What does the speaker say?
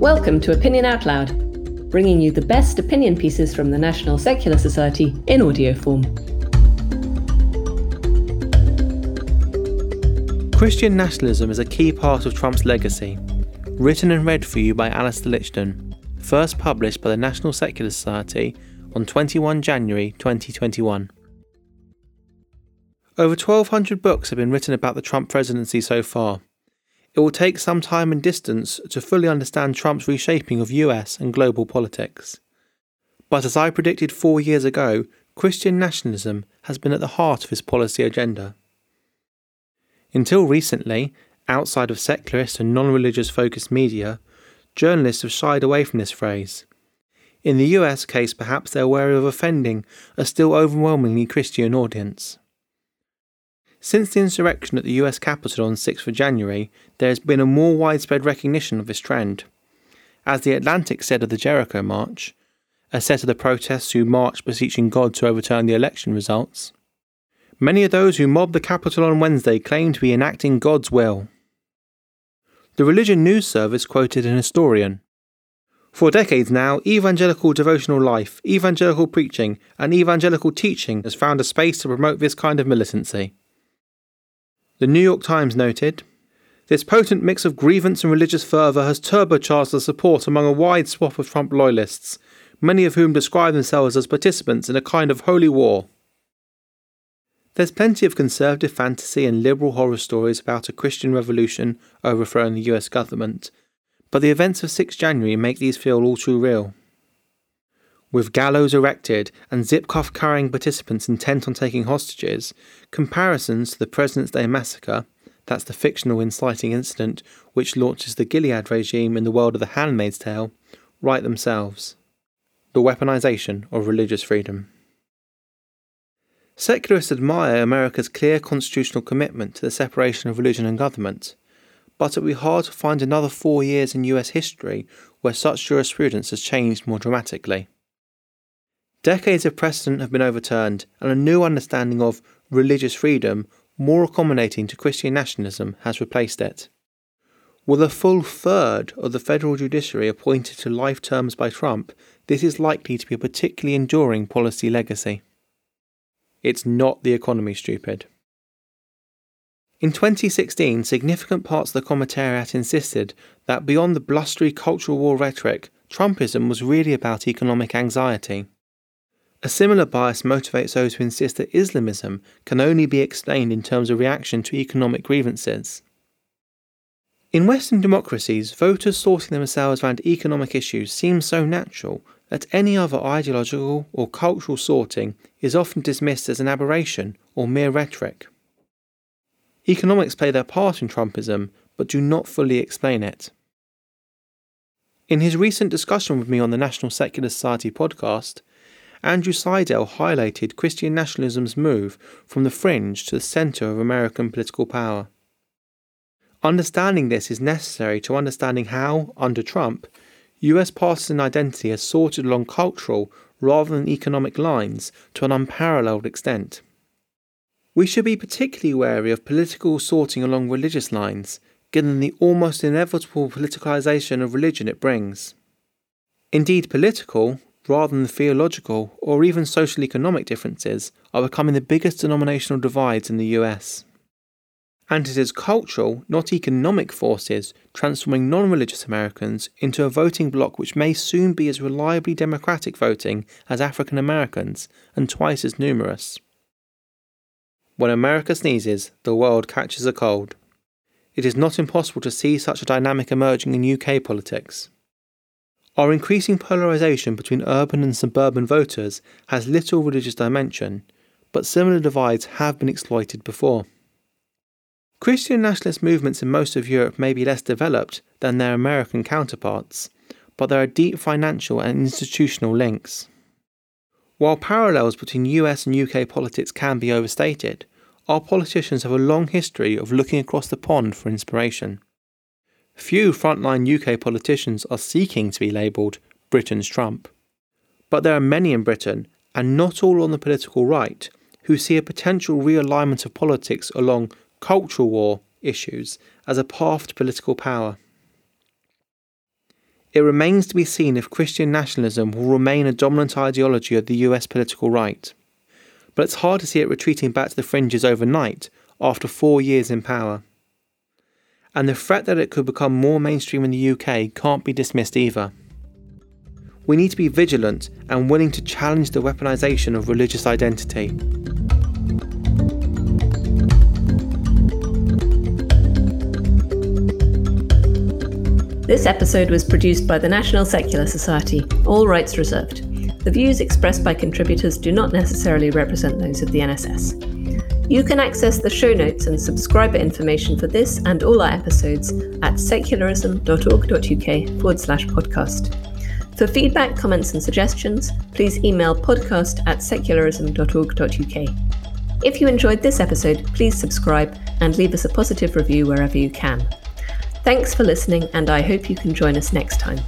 Welcome to Opinion Out Loud, bringing you the best opinion pieces from the National Secular Society in audio form. Christian nationalism is a key part of Trump's legacy. Written and read for you by Alastair Lichten, first published by the National Secular Society on 21 January 2021. Over 1,200 books have been written about the Trump presidency so far. It will take some time and distance to fully understand Trump's reshaping of US and global politics. But as I predicted four years ago, Christian nationalism has been at the heart of his policy agenda. Until recently, outside of secularist and non religious focused media, journalists have shied away from this phrase. In the US case, perhaps they're wary of offending a still overwhelmingly Christian audience. Since the insurrection at the US Capitol on 6th of January, there has been a more widespread recognition of this trend. As The Atlantic said of the Jericho March, a set of the protests who marched beseeching God to overturn the election results, many of those who mobbed the Capitol on Wednesday claim to be enacting God's will. The Religion News Service quoted an historian. For decades now, evangelical devotional life, evangelical preaching, and evangelical teaching has found a space to promote this kind of militancy. The New York Times noted This potent mix of grievance and religious fervour has turbocharged the support among a wide swath of Trump loyalists, many of whom describe themselves as participants in a kind of holy war. There's plenty of conservative fantasy and liberal horror stories about a Christian revolution overthrowing the US government, but the events of 6 January make these feel all too real. With gallows erected and zip cuff carrying participants intent on taking hostages, comparisons to the President's Day massacre, that's the fictional inciting incident which launches the Gilead regime in the world of The Handmaid's Tale, write themselves. The weaponization of religious freedom. Secularists admire America's clear constitutional commitment to the separation of religion and government, but it would be hard to find another four years in US history where such jurisprudence has changed more dramatically. Decades of precedent have been overturned, and a new understanding of religious freedom, more accommodating to Christian nationalism, has replaced it. With a full third of the federal judiciary appointed to life terms by Trump, this is likely to be a particularly enduring policy legacy. It's not the economy, stupid. In 2016, significant parts of the Commentariat insisted that beyond the blustery cultural war rhetoric, Trumpism was really about economic anxiety. A similar bias motivates those who insist that Islamism can only be explained in terms of reaction to economic grievances. In Western democracies, voters sorting themselves around economic issues seems so natural that any other ideological or cultural sorting is often dismissed as an aberration or mere rhetoric. Economics play their part in Trumpism, but do not fully explain it. In his recent discussion with me on the National Secular Society podcast, Andrew Seidel highlighted Christian nationalism's move from the fringe to the centre of American political power. Understanding this is necessary to understanding how, under Trump, US partisan identity has sorted along cultural rather than economic lines to an unparalleled extent. We should be particularly wary of political sorting along religious lines, given the almost inevitable politicization of religion it brings. Indeed, political, rather than theological or even social economic differences, are becoming the biggest denominational divides in the US. And it is cultural, not economic forces transforming non religious Americans into a voting bloc which may soon be as reliably democratic voting as African Americans and twice as numerous. When America sneezes, the world catches a cold. It is not impossible to see such a dynamic emerging in UK politics. Our increasing polarisation between urban and suburban voters has little religious dimension, but similar divides have been exploited before. Christian nationalist movements in most of Europe may be less developed than their American counterparts, but there are deep financial and institutional links. While parallels between US and UK politics can be overstated, our politicians have a long history of looking across the pond for inspiration. Few frontline UK politicians are seeking to be labelled Britain's Trump. But there are many in Britain, and not all on the political right, who see a potential realignment of politics along cultural war issues as a path to political power. It remains to be seen if Christian nationalism will remain a dominant ideology of the US political right. But it's hard to see it retreating back to the fringes overnight after four years in power. And the threat that it could become more mainstream in the UK can't be dismissed either. We need to be vigilant and willing to challenge the weaponisation of religious identity. This episode was produced by the National Secular Society, all rights reserved. The views expressed by contributors do not necessarily represent those of the NSS. You can access the show notes and subscriber information for this and all our episodes at secularism.org.uk forward slash podcast. For feedback, comments, and suggestions, please email podcast at secularism.org.uk. If you enjoyed this episode, please subscribe and leave us a positive review wherever you can. Thanks for listening, and I hope you can join us next time.